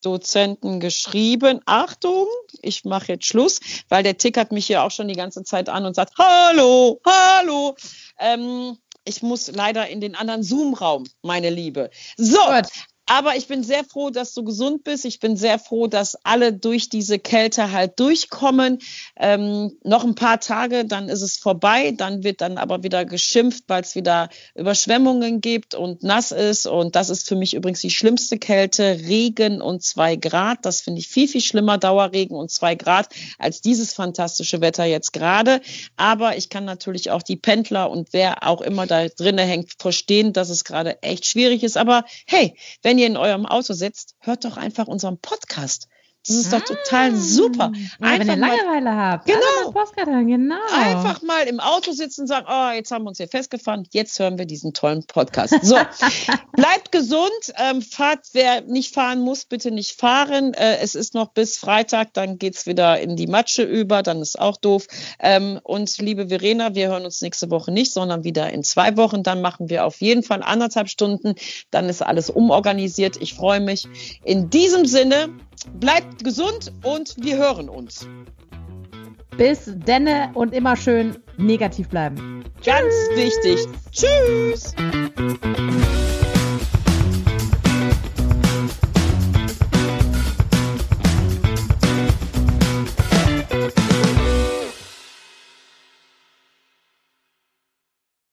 Dozenten geschrieben, Achtung, ich mache jetzt Schluss, weil der tickert mich hier auch schon die ganze Zeit an und sagt, hallo, hallo. Ähm, ich muss leider in den anderen Zoom-Raum, meine Liebe. So, Gut. Aber ich bin sehr froh, dass du gesund bist. Ich bin sehr froh, dass alle durch diese Kälte halt durchkommen. Ähm, noch ein paar Tage, dann ist es vorbei. Dann wird dann aber wieder geschimpft, weil es wieder Überschwemmungen gibt und nass ist. Und das ist für mich übrigens die schlimmste Kälte. Regen und zwei Grad. Das finde ich viel, viel schlimmer. Dauerregen und zwei Grad als dieses fantastische Wetter jetzt gerade. Aber ich kann natürlich auch die Pendler und wer auch immer da drinnen hängt, verstehen, dass es gerade echt schwierig ist. Aber hey, wenn ihr in eurem Auto sitzt, hört doch einfach unseren Podcast. Das ist doch total super. Ja, wenn ihr Langeweile mal, habt. Genau. genau. Einfach mal im Auto sitzen und sagen, oh, jetzt haben wir uns hier festgefahren, jetzt hören wir diesen tollen Podcast. So, bleibt gesund, ähm, fahrt, wer nicht fahren muss, bitte nicht fahren. Äh, es ist noch bis Freitag, dann geht's wieder in die Matsche über, dann ist auch doof. Ähm, und liebe Verena, wir hören uns nächste Woche nicht, sondern wieder in zwei Wochen. Dann machen wir auf jeden Fall anderthalb Stunden. Dann ist alles umorganisiert. Ich freue mich. In diesem Sinne, Bleibt gesund und wir hören uns. Bis denne und immer schön negativ bleiben. Ganz Tschüss. wichtig. Tschüss.